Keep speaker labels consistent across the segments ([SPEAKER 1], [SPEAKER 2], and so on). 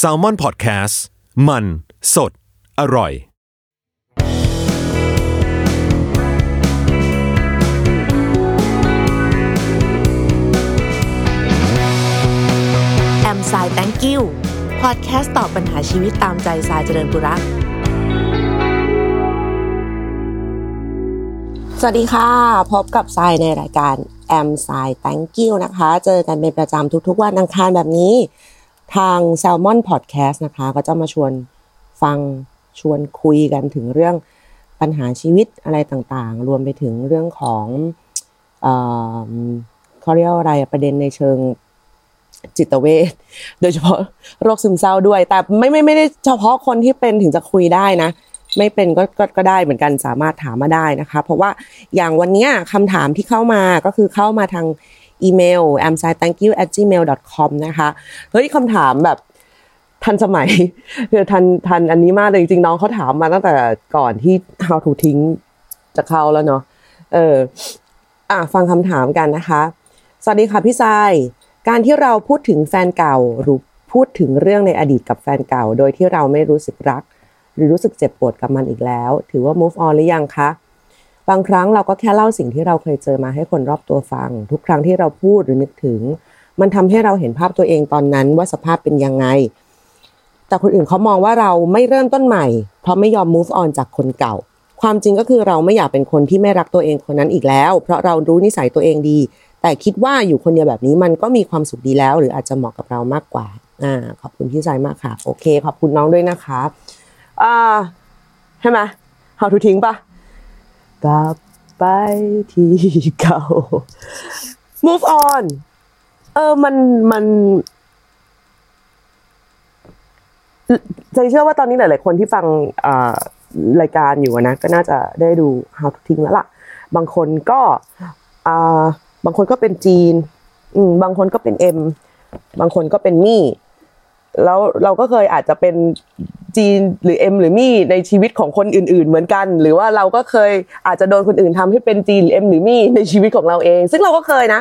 [SPEAKER 1] s a l ม o n PODCAST มัน สด อร่อย
[SPEAKER 2] แอมสาย thank you พอดแคสต์ตอบปัญหาชีวิตตามใจสายเจริญบุรักสวัสดีค่ะ พบกับสายในรายการแอมสาย thank you นะคะ เจอกันเป็นประจำทุกๆวันอังคารแบบนี้ ทาง Salmon Podcast นะคะ ก็จะมาชวนฟังชวนคุยกันถึงเรื่องปัญหาชีวิตอะไรต่างๆ รวมไปถึงเรื่องของเอ่อเขาเรียกอะไรประเด็นในเชิงจิตเวชโดยเฉพาะโรคซึมเศร้าด้วย แต่ไม่ไม่ไม่ได้เฉพาะคนที่เป็นถึงจะคุยได้นะ ไม่เป็นก็ก็ก็ได้เหมือนกันสามารถถามมาได้นะคะ เพราะว่าอย่างวันนี้คำถามที่เข้ามาก็คือเข้ามาทาง อีเมล a m s i t h a n k y o u at gmail com นะคะเฮ้ยคำถามแบบทันสมัยคือทันทันอันนี้มากเลยจริงๆน้องเขาถามมาตั้งแต่ก่อนที่ How to ทิ้งจะเข้าแล้วเนาะเอออะฟังคำถามกันนะคะ สวัสดีค่ะพี่ทรายการที่เราพูดถึงแฟนเก่าหรือพูดถึงเรื่องในอดีตกับแฟนเก่า โดยที่เราไม่รู้สึกรัก หรือรู้สึกเจ็บปวดกับมันอีกแล้ว ถือว่า move on หรือยังคะ บางครั้งเราก็แค่เล่าสิ่งที่เราเคยเจอมาให้คนรอบตัวฟัง ทุกครั้งที่เราพูดหรือนึกถึง มันทำให้เราเห็นภาพตัวเองตอนนั้นว่าสภาพเป็นยังไง แต่คนอื่นเขามองว่าเราไม่เริ่มต้นใหม่ เพราะไม่ยอม move on จากคนเก่า ความจริงก็คือเราไม่อยากเป็นคนที่ไม่รักตัวเองคนนั้นอีกแล้ว เพราะเรารู้นิสัยตัวเองดี แต่คิดว่าอยู่คนเดียวแบบนี้มันก็มีความสุขดีแล้ว หรืออาจจะเหมาะกับเรามากกว่าอ่าขอบคุณพี่ชายมากค่ะ โอเค ขอบคุณน้องด้วยนะคะอ่าใช่ไหม how to ทิ้งปะ กลับไปที่เก่า move on เออมันมันใจเชื่อว่าตอนนี้หลาย ๆ คนที่ฟังรายการอยู่นะ ก็น่าจะได้ดู how to ทิ้งแล้วล่ะ บางคนก็บางคนก็เป็นจีน บางคนก็เป็นเอ็ม บางคนก็เป็นมี่ แล้วเราก็เคยอาจจะเป็นจีนหรือเอ็มหรือมี่ในชีวิตของคนอื่น ๆ เหมือนกัน หรือว่าเราก็เคยอาจจะโดนคนอื่นทำให้เป็นจีนหรือเอ็มหรือมี่ในชีวิตของเราเอง ซึ่งเราก็เคยนะ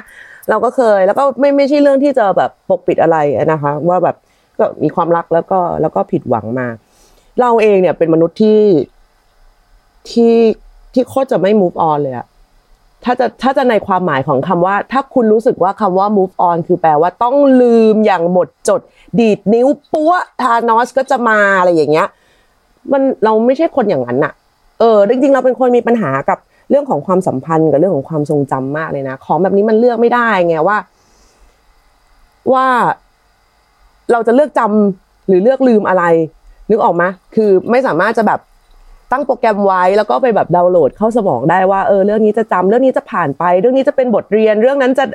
[SPEAKER 2] เราก็เคยแล้วก็ไม่ไม่ใช่เรื่องที่จะแบบปกปิดอะไรนะคะ ว่าแบบก็มีความรักแล้วก็แล้วก็ผิดหวังมา เราเองเนี่ยเป็นมนุษย์ที่ที่ที่โคตรจะไม่ move on เลยอะ ถ้าจะถ้าจะในความหมายของคำว่า ถ้าคุณรู้สึกว่าคำว่า move on คือแปลว่าต้องลืมอย่างหมดจด ดีดนิ้วปั้วทานอสก็จะมาอะไรอย่างเงี้ย มันเราไม่ใช่คนอย่างนั้นน่ะเออจริงๆเราเป็นคนมีปัญหากับเรื่องของความสัมพันธ์กับเรื่องของความทรงจำมากเลยนะของแบบนี้มันเลือกไม่ได้ไงว่า ว่าเราจะเลือกจำหรือเลือกลืมอะไร นึกออกไหมคือไม่สามารถจะแบบ ตั้งโปรแกรมไว้แล้วก็ไปแบบดาวน์โหลดเข้าสมองได้ว่าเออเรื่องนี้จะจำเรื่องนี้จะผ่านไป เรื่องนี้จะเป็นบทเรียนเรื่องนั้นจะ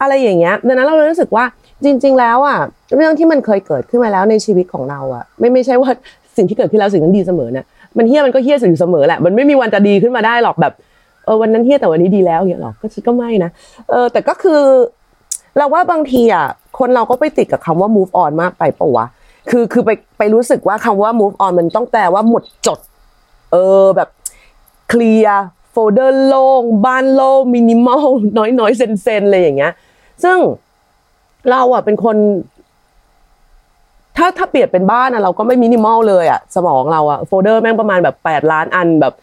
[SPEAKER 2] อะไรอย่างเงี้ยดังนั้นเราเลยรู้สึกว่าจริง ๆ แล้วอะเรื่องที่มันเคยเกิดขึ้นมาแล้วในชีวิตของเราอะ ไม่ไม่ใช่ว่าสิ่งที่เกิดขึ้นแล้วสิ่งนั้นดีเสมอนะมันเฮี้ยมันก็เฮี้ยอยู่เสมอแหละมันไม่มีวันจะดีขึ้นมาได้หรอกแบบเออวันนั้นเฮี้ยแต่วันนี้ดีแล้วอย่างเงี้ยหรอกก็ก็ไม่นะเออแต่ก็คือเราว่าบางทีอะคนเราก็ไปติดกับคำว่า move on มากไปปะวะคือคือไปไปรู้สึกว่าคำว่า move on มันต้องแปลว่าหมดจด เออแบบ clear folder โล่งบ้านโล่งมินิมอลน้อยน้อย Zen Zen เลยอย่างเงี้ย ซึ่งเราอะเป็นคน ถ้าถ้าเปลี่ยนเป็นบ้านอะเราก็ไม่มินิมอลเลยอะสมองเราอะโฟลเดอร์แม่งประมาณแบบแปดล้านอันแบบ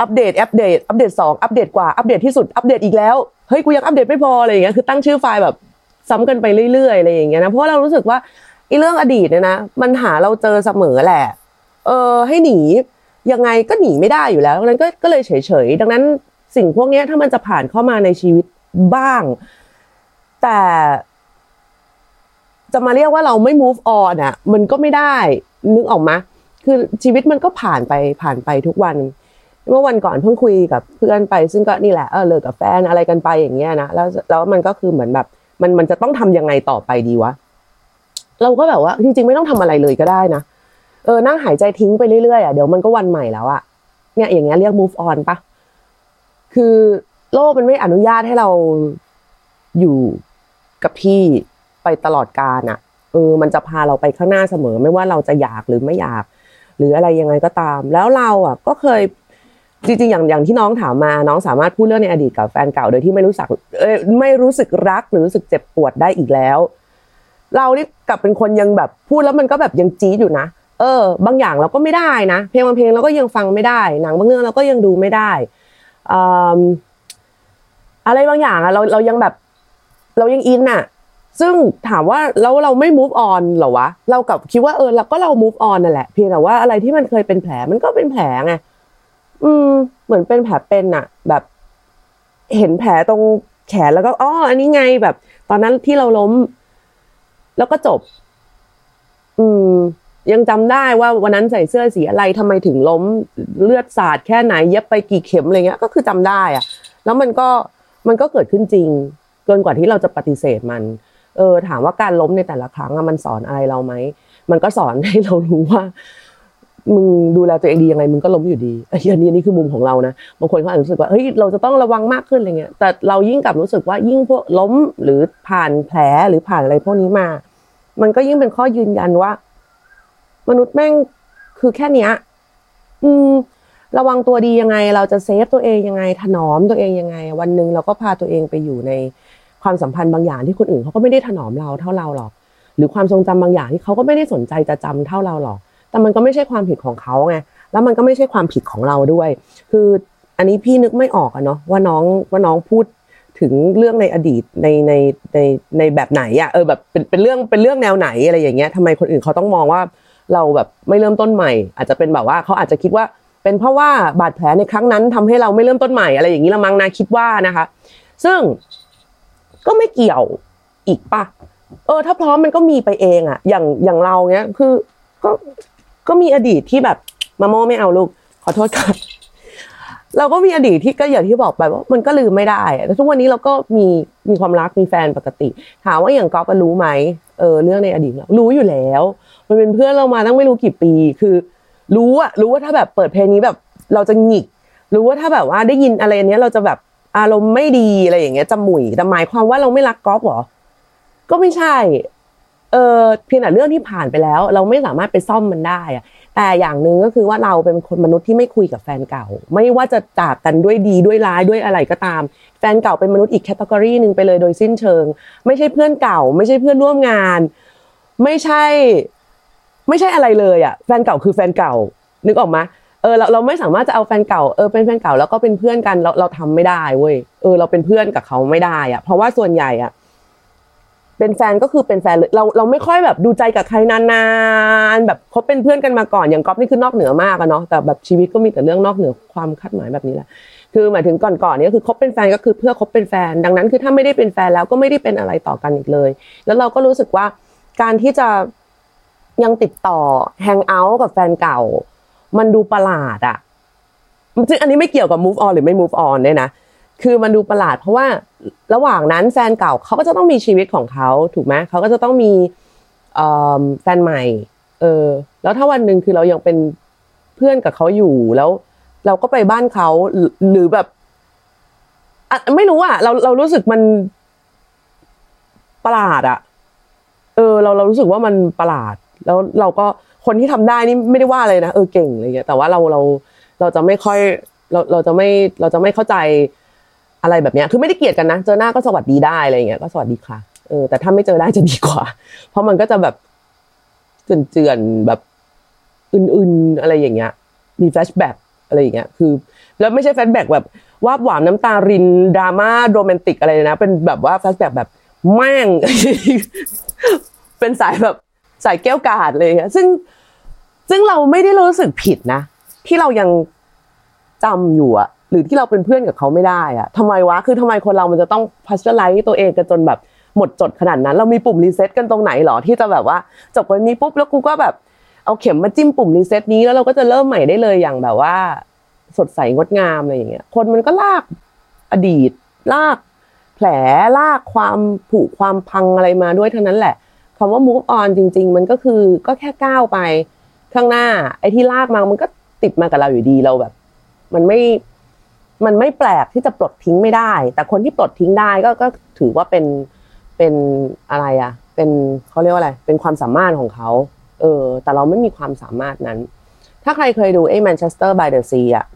[SPEAKER 2] update update update สองอัปเดตกว่าอัปเดตที่สุดอัปเดตอีกแล้วเฮ้ยกูยังอัปเดตไม่พออะไรอย่างเงี้ยคือตั้งชื่อไฟล์แบบซ้ำกันไปเรื่อยๆอะไรอย่างเงี้ยนะเพราะเรารู้สึกว่าไอ้เรื่องอดีตเนี่ยนะมันหาเราเจอเสมอแหละ เออให้หนียังไงก็หนีไม่ได้อยู่แล้วดังนั้นก็ก็เลยเฉยๆดังนั้นสิ่งพวกนี้ถ้ามันจะผ่านเข้ามาในชีวิตบ้าง แต่จะมาเรียกว่าเราไม่ move on อะ มันก็ไม่ได้นึกออกมาคือชีวิตมันก็ผ่านไปผ่านไปทุกวัน เมื่อวันก่อนเพิ่งคุยกับเพื่อนไป ซึ่งก็นี่แหละเออเลิกกับแฟนอะไรกันไปอย่างเงี้ยนะแล้วแล้วมันก็คือเหมือนแบบ มันมันจะต้องทำยังไงต่อไปดีวะเราก็แบบว่าจริง ๆ ไม่ต้องทำอะไรเลยก็ได้นะ เออนั่งหายใจทิ้งไปเรื่อยๆอะเดี๋ยวมันก็วันใหม่แล้วอะเนี่ยอย่างเงี้ยเรียก move on ปะคือโลกมันไม่อนุญาตให้เราอยู่กับที่ไปตลอดกาลอะเออมันจะพาเราไปข้างหน้าเสมอ ไม่ว่าเราจะอยากหรือไม่อยาก หรืออะไรยังไงก็ตาม แล้วเราอะ ก็เคยจริงๆอย่างอย่างที่น้องถามมา น้องสามารถพูดเรื่องในอดีตกับแฟนเก่าโดยที่ไม่รู้สึกเอ้ยไม่รู้สึกรักหรือรู้สึกเจ็บปวดได้อีกแล้ว เรานี่กลับเป็นคนยังแบบพูดแล้วมันก็แบบยังจี๊ดอยู่นะ เออ บางอย่างเราก็ไม่ได้นะ เพลงบางเพลงเราก็ยังฟังไม่ได้ หนังบางเรื่องเราก็ยังดูไม่ได้ออะไรบางอย่างอะเราเรายังแบบ เรายังอินอะซึ่งถามว่าแล้วเราไม่ move on เหรอวะ เรากับคิดว่าเออเราก็เรา move on นั่นแหละเพียงแต่ว่าอะไรที่มันเคยเป็นแผลมันก็เป็นแผลไงอืม เหมือนเป็นแผลเป็นอะแบบ เห็นแผลตรงแขนแล้วก็อ๋ออันนี้ไงแบบ ตอนนั้นที่เราล้ม แล้วก็จบ อืม ยังจำได้ว่าวันนั้นใส่เสื้อสีอะไรทำไมถึงล้มเลือดสาดแค่ไหนเย็บไปกี่เข็มอะไรเงี้ยก็คือจำได้อะแล้วมันก็มันก็เกิดขึ้นจริง เกินกว่าที่เราจะปฏิเสธมันเออถามว่าการล้มในแต่ละครั้งมันสอนอะไรเราไหมมันก็สอนให้เรารู้ว่า มึงดูแลตัวเองดียังไงมึงก็ล้มอยู่ดีอันนี้นนี้คือมุมของเรานะบางคนเขาอาจจะรู้สึกว่าเฮ้ยเราจะต้องระวังมากขึ้นอะไรเงี้ยแต่เรายิ่งกลับรู้สึกว่ายิ่งพวกล้มหรือผ่านแผลหรือผ่านอะไรพวกนี้มา มันก็ยิ่งเป็นข้อยืนยันว่า มนุษย์แม่งคือแค่เนี้ย อืม ระวังตัวดียังไง เราจะเซฟตัวเองยังไง ถนอมตัวเองยังไง วันหนึ่งเราก็พาตัวเองไปอยู่ในความสัมพันธ์บางอย่างที่คนอื่นเขาก็ไม่ได้ถนอมเราเท่าเราหรอก หรือความทรงจำบางอย่างที่เขาก็ไม่ได้สนใจจะจำเท่าเราหรอก แต่มันก็ไม่ใช่ความผิดของเขาไง แล้วมันก็ไม่ใช่ความผิดของเราด้วย คืออันนี้พี่นึกไม่ออกอะเนาะว่าน้องว่าน้องพูดถึงเรื่องในอดีตในในในในแบบไหนอะเออแบบเป็นเป็นเรื่องเป็นเรื่องแนวไหนอะไรอย่างเงี้ยทำไมคนอื่นเขาต้องมองว่า เราแบบไม่เริ่มต้นใหม่ อาจจะเป็นแบบว่าเขาอาจจะคิดว่า เป็นเพราะว่าบาดแผลในครั้งนั้นทำให้เราไม่เริ่มต้นใหม่อะไรอย่างนี้ละมั้งนะคิดว่านะคะ ซึ่งก็ไม่เกี่ยวอีกปะเออ ถ้าพร้อมมันก็มีไปเองอะอย่างอย่างเราเนี้ยคือก็ก็มีอดีตที่แบบมาโมไม่เอาลูก ขอโทษค่ะเราก็มีอดีตที่ก็อย่างที่บอกไปว่ามันก็ลืมไม่ได้แต่ทุกวันนี้เราก็มีมีความรักมีแฟนปกติ ถามว่าอย่างก๊อฟรู้ไหมเออเรื่องในอดีตรู้อยู่แล้ว มันเป็นเพื่อนเรามาตั้งไม่รู้กี่ปี คือ รู้อะรู้ว่าถ้าแบบเปิดเพลงนี้แบบเราจะหงิก รู้ว่าถ้าแบบว่าได้ยินอะไรอันเนี้ยเราจะแบบอารมณ์ไม่ดีอะไรอย่างเงี้ยจะหมุยแต่หมายความว่าเราไม่รักก๊อฟหรอ ก็ไม่ใช่ เออเพียงแต่เรื่องที่ผ่านไปแล้ว เราไม่สามารถไปซ่อมมันได้อะแต่อย่างหนึ่งก็คือว่าเราเป็นคนมนุษย์ที่ไม่คุยกับแฟนเก่า ไม่ว่าจะจากกันด้วยดีด้วยร้ายด้วยอะไรก็ตาม แฟนเก่าเป็นมนุษย์อีกแคตตากรีหนึ่งไปเลยโดยสิ้นเชิง ไม่ใช่เพื่อนเก่า ไม่ใช่เพื่อนร่วมงาน ไม่ใช่ ไม่ใช่อะไรเลยอะแฟนเก่าคือแฟนเก่านึกออกไหมเออเราเราไม่สามารถจะเอาแฟนเก่าเออเป็นแฟนเก่าแล้วก็เป็นเพื่อนกันเราเราทำไม่ได้เว้ยเออเราเป็นเพื่อนกับเขาไม่ได้อะ เพราะว่าส่วนใหญ่อะเป็นแฟนก็คือเป็นแฟนเลยเราเราไม่ค่อยแบบดูใจกับใครนานๆแบบเขาเป็นเพื่อนกันมาก่อนอย่างก๊อฟนี่คือนอกเหนือมากอะเนาะแต่แบบชีวิตก็มีแต่เรื่องนอกเหนือความคาดหมายแบบนี้แหละคือหมายถึงก่อนๆนี้ก็คือคบเป็นแฟนก็คือเพื่อคบเป็นแฟน ดังนั้นคือถ้าไม่ได้เป็นแฟนแล้วก็ไม่ได้เป็นอะไรต่อกันอีกเลย แล้วเราก็รู้สึกว่าการที่จะ ยังติดต่อแฮงเอาท์กับแฟนเก่า มันดูประหลาดอะซึ่งอันนี้ไม่เกี่ยวกับ move on หรือไม่ move on เนี่ยนะคือมันดูประหลาดเพราะว่าระหว่างนั้นแฟนเก่าเขาก็จะต้องมีชีวิตของเขาถูกไหมเขาก็จะต้องมีแฟนใหม่ เออ แล้วถ้าวันหนึ่งคือเรายังเป็นเพื่อนกับเขาอยู่แล้ว เราก็ไปบ้านเขาหรือแบบไม่รู้อะเราเรารู้สึกมันประหลาดอะเออ เราเรารู้สึกว่ามันประหลาด แล้วเราก็คนที่ทำได้นี่ไม่ได้ว่าเลยนะเออเก่งอะไรเงี้ยแต่ว่าเราเราเราจะไม่ค่อยเราเราจะไม่เราจะไม่เข้าใจอะไรแบบเนี้ยคือไม่ได้เกลียดกันนะเจอหน้าก็สวัสดีได้อะไรเงี้ยก็สวัสดีค่ะเออแต่ถ้าไม่เจอได้จะดีกว่า เพราะมันก็จะแบบเจือนๆแบบอื่นๆอะไรอย่างเงี้ย มี flashback อะไรอย่างเงี้ยคือ แล้วไม่ใช่ flashback แบบวาบหวามน้ำตารินดราม่าโรแมนติกอะไรนะ เป็นแบบว่า flashback แบบแม่งเป็นสายแบบ ใสายแก้วกาดเลยซึ่งซึ่งเราไม่ได้รู้สึกผิดนะ ที่เรายังจำอยู่อะหรือที่เราเป็นเพื่อนกับเขาไม่ได้อะทำไมวะคือทำไมคนเรามันจะต้อง gaslight ตัวเองกันจนแบบหมดจดขนาดนั้น เรามีปุ่ม reset กันตรงไหนหรอที่จะแบบว่าจบวันนี้ปุ๊บแล้วกูก็แบบเอาเข็มมาจิ้มปุ่มรีเซ็ตนี้แล้วเราก็จะเริ่มใหม่ได้เลยอย่างแบบว่า สดใสงดงามอะไรอย่างเงี้ย คนมันก็ลากอดีต ลาก แผลลากความผุความพังอะไรมาด้วยเท่านั้นแหละ คำว่า move on จริง ๆ มันก็คือก็แค่ก้าวไปข้างหน้า ไอ้ที่ลากมามันก็ติดมากับเราอยู่ดีเราแบบ มันไม่มันไม่แปลกที่จะปลดทิ้งไม่ได้ แต่คนที่ปลดทิ้งได้ก็ก็ถือว่าเป็นเป็นอะไรอะ เป็นเขาเรียกว่าอะไร เป็นความสามารถของเขาเออ แต่เราไม่มีความสามารถนั้น ถ้าใครเคยดูไอ้ Manchester by the Sea อะ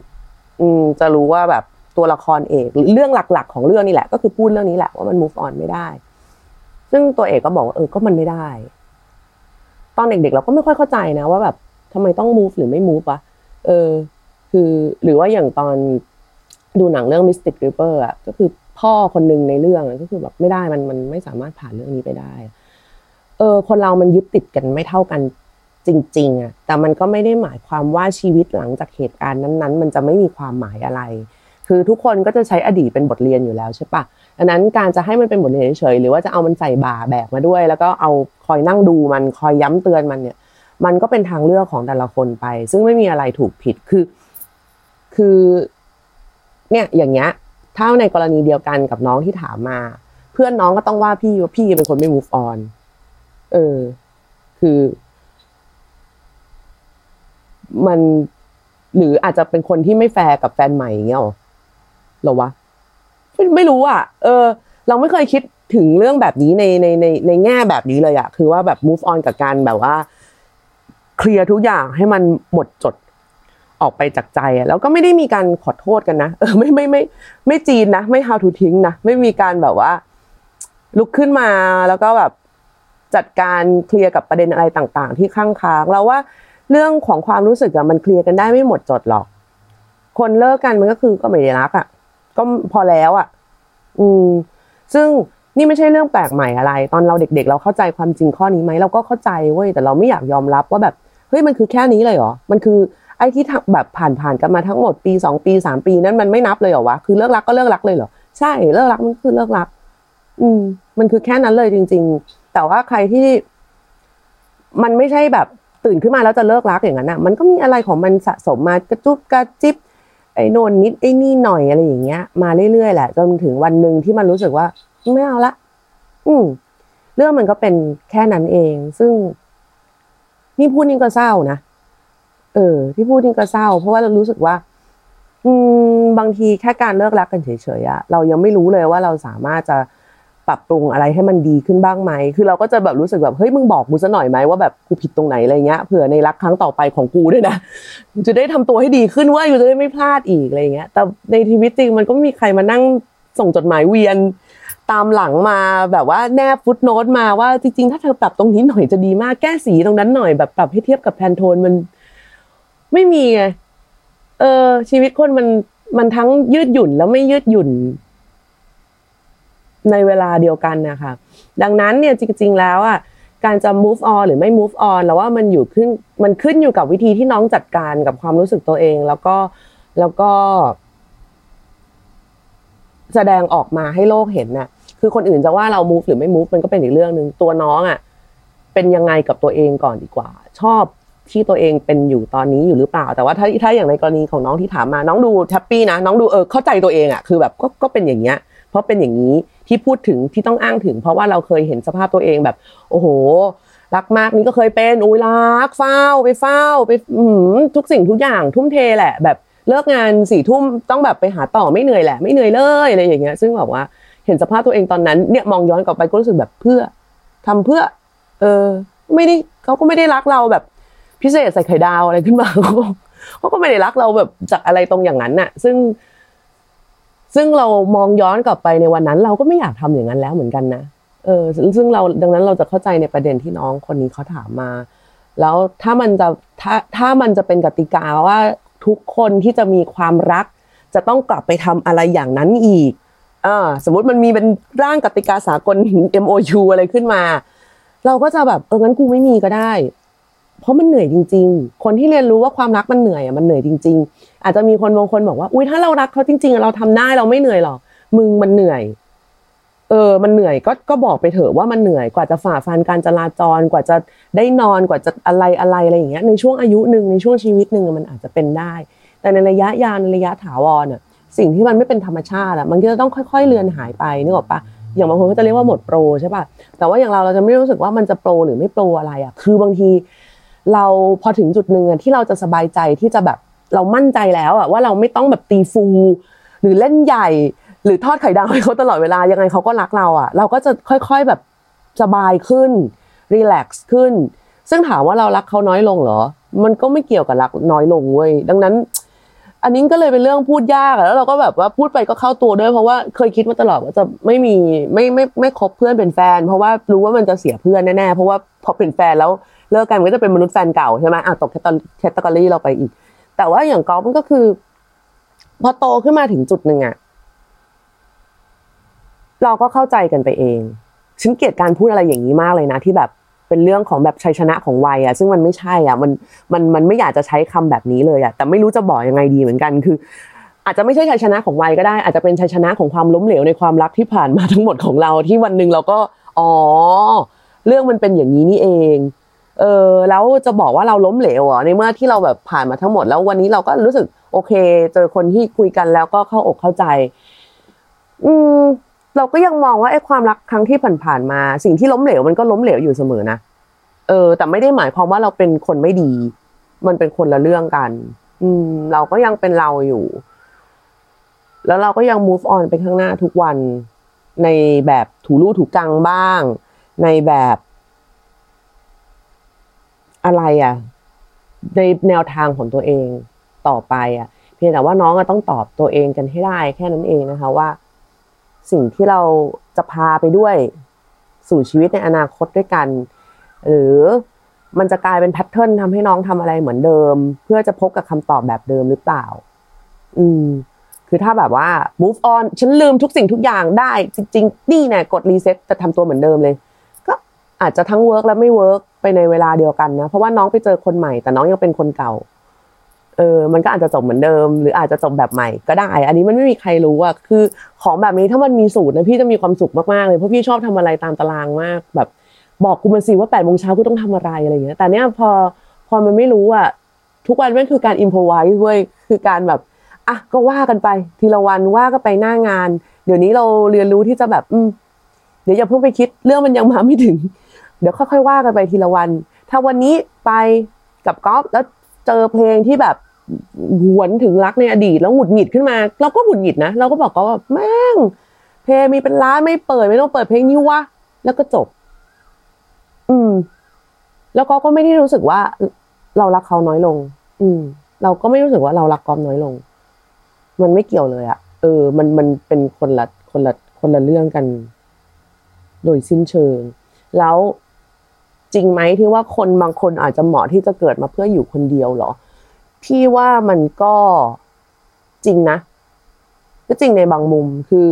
[SPEAKER 2] อืมจะรู้ว่าแบบตัวละครเอกเรื่องหลัก ๆ ของเรื่องนี่แหละ ก็คือพูดเรื่องนี้แหละว่ามัน move on ไม่ได้ ซึ่งตัวเอกก็บอกว่าเออก็มันไม่ได้ ตอนเด็กๆเราก็ไม่ค่อยเข้าใจนะว่าแบบทำไมต้อง move หรือไม่ move วะเออ คือหรือว่าอย่างตอนดูหนังเรื่อง Mystic River อะก็คือพ่อคนหนึ่งในเรื่องก็คือแบบไม่ได้มันมันไม่สามารถผ่านเรื่องนี้ไปได้ เออ คนเรามันยึดติดกันไม่เท่ากันจริง ๆอะแต่มันก็ไม่ได้หมายความว่าชีวิตหลังจากเหตุการณ์นั้น ๆ มันจะไม่มีความหมายอะไร คือทุกคนก็จะใช้อดีตเป็นบทเรียนอยู่แล้วใช่ปะดังนั้นการจะให้มันเป็นบทเรียนเฉยๆหรือว่าจะเอามันใส่บ่าแบกมาด้วย แล้วก็เอาคอยนั่งดูมันคอยย้ำเตือนมันเนี่ย มันก็เป็นทางเลือกของแต่ละคนไป ซึ่งไม่มีอะไรถูกผิดคือ คือ เนี่ยอย่างเงี้ยถ้าในกรณีเดียวกันกับน้องที่ถามมา เพื่อนน้องก็ต้องว่าพี่ว่าพี่เป็นคนไม่ move on เออ คือ มันหรืออาจจะเป็นคนที่ไม่แฟร์กับแฟนใหม่อย่างเงี้ยหรอ หรอวะไม่ไม่รู้อะ เออ เราไม่เคยคิดถึงเรื่องแบบนี้ในในในในแง่แบบนี้เลยอะคือว่าแบบ move on กับการแบบว่าเคลียร์ทุกอย่างให้มันหมดจดออกไปจากใจอะแล้วก็ไม่ได้มีการขอโทษกันนะเออไม่ไม่ไม่ไม่จีนนะไม่ how to ทิ้งนะไม่มีการแบบว่า ลุกขึ้นมาแล้วก็แบบจัดการเคลียร์กับประเด็นอะไรต่าง ๆ ที่ข้างค้างเราว่าเรื่องของความรู้สึกอะมันเคลียร์กันได้ไม่หมดจดหรอก คนเลิกกันมันก็คือก็ไม่ได้รักอะ ก็พอแล้วอะอืม ซึ่งนี่ไม่ใช่เรื่องแปลกใหม่อะไร ตอนเราเด็ก ๆ เราเข้าใจความจริงข้อนี้ไหมเราก็เข้าใจเว้ยแต่เราไม่อยากยอมรับว่าแบบเฮ้ยมันคือแค่นี้เลยเหรอมันคือไอ้ที่แบบผ่านๆกันมาทั้งหมดปีสองปีสามปีนั้นมันไม่นับเลยเหรอวะคือเลิกรักก็เลิกรักเลยเหรอใช่เลิกรักมันคือเลิกรัก อืม มันคือแค่นั้นเลยจริง ๆ แต่ว่าใครที่ มันไม่ใช่แบบตื่นขึ้นมาแล้วจะเลิกรักอย่างนั้นอะ มันก็มีอะไรของมันสะสมมากระจุบกระจิบ ไอ้โนนนิดไอ้นี่หน่อยอะไรอย่างเงี้ย มาเรื่อยๆแหละจนถึงวันหนึ่งที่มันรู้สึกว่าไม่เอาละ อืม เรื่องมันก็เป็นแค่นั้นเอง ซึ่ง นี่พูดนี่ก็เศร้านะเออ ที่พูดนี่ก็เศร้า เพราะว่าเรารู้สึกว่า อืม บางทีแค่การเลิกรักกันเฉยๆอะเรายังไม่รู้เลยว่าเราสามารถจะ ปรับปรุงอะไรให้มันดีขึ้นบ้างไหม คือเราก็จะแบบรู้สึกแบบเฮ้ยมึงบอกกูซะหน่อยไหมว่าแบบกูผิดตรงไหนอะไรเงี้ยเผื่อในรักครั้งต่อไปของกูด้วยนะจะได้ทำตัวให้ดีขึ้นว่าอยู่จะได้ไม่พลาดอีกอะไรเงี้ย แต่ในชีวิตจริงมันก็ไม่มีใครมานั่งส่งจดหมายเวียนตามหลังมาแบบว่าแนบฟุตโนตมาว่าจริงๆ ถ้าเธอปรับตรงนี้หน่อยจะดีมากแก้สีตรงนั้นหน่อยแบบปรับให้เทียบกับแพนโทนมันไม่มีไงเออชีวิตคนมันมันทั้งยืดหยุ่นแล้วไม่ยืดหยุ่น ในเวลาเดียวกันนะคะดังนั้นเนี่ยจริง ๆ แล้วอะการจะ move on หรือไม่ move on แล้วว่ามันอยู่ขึ้นมันขึ้นอยู่กับวิธีที่น้องจัดการกับความรู้สึกตัวเอง แล้วก็แล้วก็ แสดงออกมาให้โลกเห็นน่ะ คือคนอื่นจะว่าเรา move หรือไม่ move มันก็เป็นอีกเรื่องหนึ่งตัวน้องอะเป็นยังไงกับตัวเองก่อนดีกว่า ชอบที่ตัวเองเป็นอยู่ตอนนี้อยู่หรือเปล่า แต่ว่าถ้าถ้าอย่างในกรณีของน้องที่ถามมา น้องดู happy นะน้องดูเออเข้าใจตัวเองอะคือแบบก็ก็เป็นอย่างเงี้ย เพราะเป็นอย่างนี้ ที่พูดถึงที่ต้องอ้างถึง เพราะว่าเราเคยเห็นสภาพตัวเองแบบ โอ้โห รักมากนี่ก็เคยเป็นอุ้ยรักเฝ้าไปเฝ้าไปทุกสิ่งทุกอย่างทุ่มเทแหละ แบบเลิกงานสี่ทุ่มต้องแบบไปหาต่อไม่เหนื่อยแหละ ไม่เหนื่อยเลยอะไรอย่างเงี้ย ซึ่งแบบว่าเห็นสภาพตัวเองตอนนั้นเนี่ยมองย้อนกลับไปก็รู้สึกแบบเพื่อทำเพื่อ เออ ไม่ได้เขาก็ไม่ได้รักเราแบบพิเศษใส่ไข่ดาวอะไรขึ้นมาเขาก็ไม่ได้รักเราแบบจากอะไรตรงอย่างนั้นน่ะ ซึ่ง ซึ่งเรามองย้อนกลับไปในวันนั้น เราก็ไม่อยากทำอย่างนั้นแล้วเหมือนกันนะเออซึ่งเราดังนั้นเราจะเข้าใจในประเด็นที่น้องคนนี้เขาถามมา แล้วถ้ามันจะถ้าถ้ามันจะเป็นกติกาว่าทุกคนที่จะมีความรัก จะต้องกลับไปทำอะไรอย่างนั้นอีกอ่าสมมติมันมีเป็นร่างกติกาสากล MOU อะไรขึ้นมา เราก็จะแบบเอองั้นกูไม่มีก็ได้ เพราะมันเหนื่อยจริง ๆ คนที่เรียนรู้ว่าความรักมันเหนื่อยอะมันเหนื่อยจริง ๆ อาจจะมีคนบางคนบอกว่าอุ้ยถ้าเรารักเขาจริง ๆ เราทำได้เราไม่เหนื่อยหรอกมึงมันเหนื่อย เออ มันเหนื่อยก็ก็บอกไปเถอะว่ามันเหนื่อยกว่าจะฝ่าฟันการจราจรกว่าจะได้นอนกว่าจะอะไรอะไรอะไรอย่างเงี้ยในช่วงอายุหนึ่งในช่วงชีวิตหนึ่งมันอาจจะเป็นได้ แต่ในระยะยาวในระยะถาวรอะสิ่งที่มันไม่เป็นธรรมชาติอะมันก็จะต้องค่อยๆเลือนหายไปนึกออกปะอย่างบางคนก็จะเรียกว่าหมดโปรใช่ป่ะแต่ว่าอย่างเราเราจะไม่รู้สึกว่ามันจะโปรหรือไม่โปรอะไรอะคือบางที เราพอถึงจุดหนึ่งที่เราจะสบายใจที่จะแบบเรามั่นใจแล้วอะว่าเราไม่ต้องแบบตีฟู หรือเล่นใหญ่ หรือทอดไข่ดาวให้เขาตลอดเวลายังไงเขาก็รักเราอะเราก็จะค่อยๆแบบสบายขึ้นรีแลกซ์ขึ้น ซึ่งถามว่าเรารักเขาน้อยลงเหรอ มันก็ไม่เกี่ยวกับรักน้อยลงเว้ยดังนั้น อันนี้ก็เลยเป็นเรื่องพูดยากอะแล้วเราก็แบบว่าพูดไปก็เข้าตัวด้วย เพราะว่าเคยคิดมาตลอดว่าจะไม่มีไม่ไม่ไม่คบเพื่อนเป็นแฟน เพราะว่ารู้ว่ามันจะเสียเพื่อนแน่ๆเพราะว่าพอเป็นแฟนแล้ว เลิกกันมันก็จะเป็นมนุษย์แฟนเก่าใช่ไหมอะตกแคตตาล็อเราไปอีก แต่ว่าอย่างกอล์ฟมันก็คือ พอโตขึ้นมาถึงจุดหนึ่งอะเราก็เข้าใจกันไปเองฉันเกลียดการพูดอะไรอย่างนี้มากเลยนะ ที่แบบเป็นเรื่องของแบบชัยชนะของวัยอะซึ่งมันไม่ใช่อะมันมันมันไม่อยากจะใช้คำแบบนี้เลยอะแต่ไม่รู้จะบอกยังไงดีเหมือนกันคือ อาจจะไม่ใช่ชัยชนะของวัยก็ได้ อาจจะเป็นชัยชนะของความล้มเหลวในความรักที่ผ่านมาทั้งหมดของเราที่วันหนึ่งเราก็อ๋อ เรื่องมันเป็นอย่างนี้นี่เอง เออแล้วจะบอกว่าเราล้มเหลวอะในเมื่อที่เราแบบผ่านมาทั้งหมด แล้ววันนี้เราก็รู้สึกโอเค เจอคนที่คุยกันแล้วก็เข้าอกเข้าใจ อืมเราก็ยังมองว่าไอ้ความรักครั้งที่ผ่านๆมา สิ่งที่ล้มเหลวมันก็ล้มเหลวอยู่เสมอนะเออ แต่ไม่ได้หมายความว่าเราเป็นคนไม่ดี มันเป็นคนละเรื่องกัน อืม เราก็ยังเป็นเราอยู่ แล้วเราก็ยัง move on ไปข้างหน้าทุกวัน ในแบบถูรูถูกังบ้าง ในแบบ อะไรอะในแนวทางของตัวเองต่อไปอะ เพียงแต่ว่าน้องต้องตอบตัวเองกันให้ได้ แค่นั้นเองนะคะว่า สิ่งที่เราจะพาไปด้วยสู่ชีวิตในอนาคตด้วยกัน หรือมันจะกลายเป็น pattern ทำให้น้องทำอะไรเหมือนเดิม เพื่อจะพบกับคำตอบแบบเดิมหรือเปล่า อืม คือถ้าแบบว่า move on ฉันลืมทุกสิ่งทุกอย่างได้ จริง ๆ นี่เนี่ยกด reset จะทำตัวเหมือนเดิมเลย อาจจะทั้ง work และไม่ work ไปในเวลาเดียวกันนะ เพราะว่าน้องไปเจอคนใหม่ แต่น้องยังเป็นคนเก่า เออ มันก็อาจจะจบเหมือนเดิม หรืออาจจะจบแบบใหม่ก็ได้ อันนี้มันไม่มีใครรู้อะคือของแบบนี้ถ้ามันมีสูตรนะพี่จะมีความสุขมากๆเลย เพราะพี่ชอบทำอะไรตามตารางมาก แบบ บอกกูมาสิว่าแปดโมงเช้ากูต้องทำอะไรอะไรอย่างเงี้ย แต่เนี้ยพอพอมันไม่รู้อะทุกวันมันคือการ improvise เว้ย คือการแบบอะก็ว่ากันไป ทีละวันว่าก็ไปหน้างาน เดี๋ยวนี้เราเรียนรู้ที่จะแบบ อืมเดี๋ยวอย่าเพิ่งไปคิด เรื่องมันยังมาไม่ถึง เดี๋ยวค่อยๆว่ากันไปทีละวัน ถ้าวันนี้ไปกับกอล์ฟแล้วเจอเพลงที่แบบหวนถึงรักในอดีตแล้วหงุดหงิดขึ้นมา เราก็หงุดหงิดนะ เราก็บอกก็ว่าแม่ง เพลงมีเป็นล้านไม่เปิดไม่ต้องเปิดเพลงนี้วะแล้วก็จบ อืม แล้วก็ก็ไม่ได้รู้สึกว่า เรารักเขาน้อยลง อืม เราก็ไม่รู้สึกว่าเรารักกอล์ฟน้อยลง มันไม่เกี่ยวเลยอะเออ มันมันเป็นคนละคนละคนละเรื่องกัน โดยสิ้นเชิง แล้ว จริงไหมที่ว่าคนบางคนอาจจะเหมาะที่จะเกิดมาเพื่ออยู่คนเดียวเหรอ พี่ว่ามันก็จริงนะก็จริงในบางมุมคือ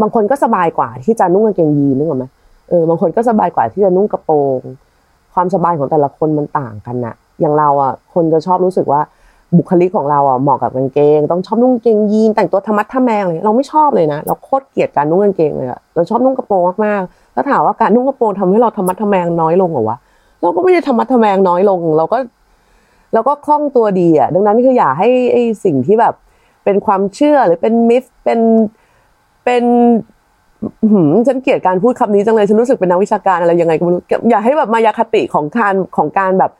[SPEAKER 2] บางคนก็สบายกว่าที่จะนุ่งกางเกงยีนนึกออกไหมเออบางคนก็สบายกว่าที่จะนุ่งกระโปรง ความสบายของแต่ละคนมันต่างกันนะอย่างเราอะ คนจะชอบรู้สึกว่า บุคลิกของเราอะเหมาะกับกางเกง ต้องชอบนุ่งกางเกงยีนแต่งตัวธรรมะทะแมงเลยเราไม่ชอบเลยนะ เราโคตรเกลียดการนุ่งกางเกงเลยอะเราชอบนุ่งกระโปรงมากๆแล้วถามว่าการนุ่งกระโปรงทำให้เราธรรมะทะแมงน้อยลงเหรอวะเราก็ไม่ได้ธรรมะทะแมงน้อยลง เราก็เราก็คล่องตัวดีอะดังนั้นคืออย่าให้ไอ้สิ่งที่แบบ เป็นความเชื่อหรือเป็นมิสเป็นเป็นหืมฉันเกลียดการพูดคำนี้จังเลยฉันรู้สึกเป็นนักวิชาการอะไรยังไงก็ไม่รู้อย่าให้แบบมายาคติของการของการแบบ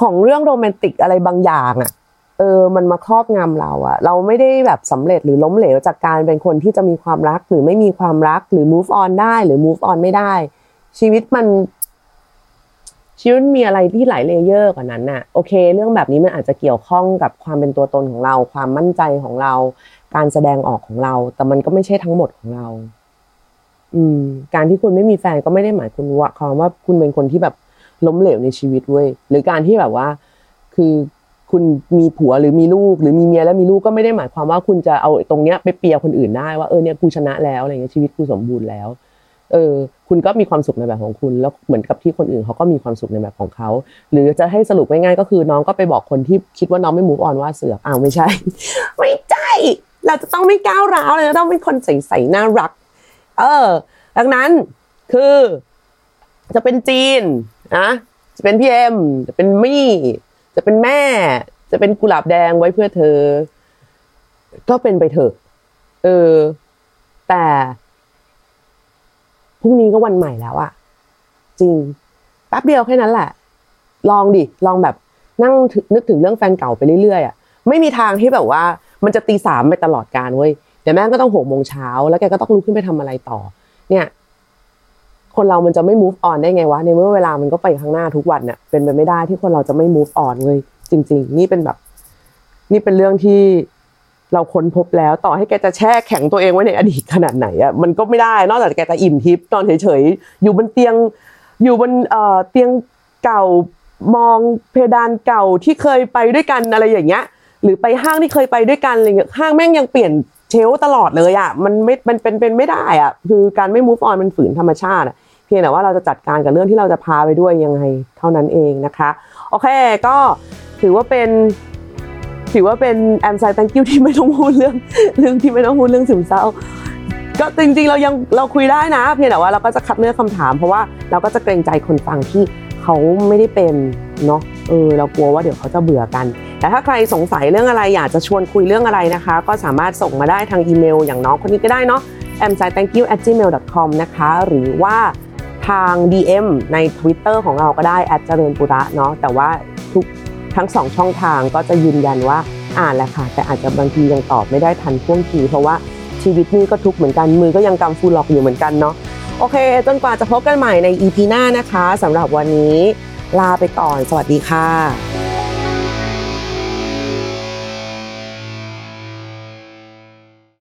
[SPEAKER 2] ของเรื่องโรแมนติกอะไรบางอย่างอะเออมันมาครอบงำเราอะเราไม่ได้แบบสำเร็จหรือล้มเหลวจากการเป็นคนที่จะมีความรักหรือไม่มีความรักหรือ move on ได้หรือ move on ไม่ได้ ชีวิตมันชีวิตมีอะไรที่หลาย layer กว่านั้นน่ะโอเค เรื่องแบบนี้มันอาจจะเกี่ยวข้องกับความเป็นตัวตนของเรา ความมั่นใจของเรา การแสดงออกของเรา แต่มันก็ไม่ใช่ทั้งหมดของเรา อืม การที่คุณไม่มีแฟนก็ไม่ได้หมายคุณว่าความว่าคุณเป็นคนที่แบบ ล้มเหลวในชีวิตเว้ยหรือการที่แบบว่า คือคุณมีผัวหรือมีลูก หรือมีเมียแล้วมีลูกก็ไม่ได้หมายความว่าคุณจะเอาตรงเนี้ยไปเปียคนอื่นได้ว่าเออเนี่ยกูชนะแล้วอะไรเงี้ยชีวิตกูสมบูรณ์แล้ว เออ คุณก็มีความสุขในแบบของคุณ แล้วเหมือนกับที่คนอื่นเขาก็มีความสุขในแบบของเขาหรือจะให้สรุปง่ายๆก็คือน้องก็ไปบอกคนที่คิดว่าน้องไม่มูฟออนว่าเสือกอ้าวไม่ใช่ ไม่ใช่เราจะต้องไม่ก้าวร้าวเลยต้องเป็นคนใสๆน่ารัก เออดังนั้นคือจะเป็นจีน นะจะเป็นพี่เอ็มจะเป็นมี่ จะเป็นแม่ จะเป็นกุหลาบแดงไว้เพื่อเธอ ก็เป็นไปเถอะ เออ แต่พรุ่งนี้ก็วันใหม่แล้วอะจริงแป๊บเดียวแค่นั้นแหละ ลองดิ ลองแบบนั่งนึกถึงเรื่องแฟนเก่าไปเรื่อยๆอะไม่มีทางที่แบบว่า มันจะตีสามไปตลอดการเว้ยเดี๋ยวแม่ก็ต้องหกโมงเช้าแล้วแกก็ต้องลุกขึ้นไปทำอะไรต่อ เนี่ย คนเรามันจะไม่ move on ได้ไงวะในเมื่อเวลามันก็ไปข้างหน้าทุกวันเนี่ยเป็นไปไม่ได้ที่คนเราจะไม่ move on เลยจริง ๆ นี่เป็นแบบ นี่เป็นเรื่องที่เราค้นพบแล้วต่อให้แกจะแช่แข็งตัวเองไว้ในอดีตขนาดไหนอะมันก็ไม่ได้ นอกจากแกจะอิ่มทิพย์นอนเฉยๆอยู่บนเตียง อยู่บนเอ่อเตียงเก่ามองเพดานเก่าที่เคยไปด้วยกันอะไรอย่างเงี้ย หรือไปห้างที่เคยไปด้วยกันอะไรเงี้ยห้างแม่งยังเปลี่ยนเชลตลอดเลยอะมันไม่มันเป็นเป็นไม่ได้อะคือการไม่ move on มันฝืนธรรมชาติอะ เพียงแต่ว่าเราจะจัดการกับเรื่องที่เราจะพาไปด้วยยังไงเท่านั้นเองนะคะ โอเคก็ถือว่าเป็นถือว่าเป็นแอมไซต์ thank you ที่ไม่ต้องพูดเรื่องเรื่องที่ไม่ต้องพูดเรื่องซึมเศร้า ก็จริงๆเรายังเราคุยได้นะ เพียงแต่ว่าเราก็จะคัดเลือกคำถาม เพราะว่าเราก็จะเกรงใจคนฟังที่เขาไม่ได้เป็นเนาะเออเรากลัวว่าเดี๋ยวเขาจะเบื่อกัน แต่ถ้าใครสงสัยเรื่องอะไรอยากจะชวนคุยเรื่องอะไรนะคะ ก็สามารถส่งมาได้ทางอีเมล อย่างน้องคนนี้ก็ได้เนาะ a m s i t h a n k you at gmail com นะคะ หรือว่า ทาง DM ใน Twitter ของเราก็ได้แอดเจริญปุระเนาะแต่ว่าทุกทั้งสองช่องทางก็จะยืนยันว่าอ่านแหละค่ะ แต่อาจจะบางทียังตอบไม่ได้ทันท่วงทีเพราะว่าชีวิตนี่ก็ทุกเหมือนกันมือก็ยังกำฟูล็อกอยู่เหมือนกันเนาะโอเค จนกว่าจะพบกันใหม่ใน EP หน้านะคะสำหรับวันนี้ ลาไปก่อน สวัสดีค่ะ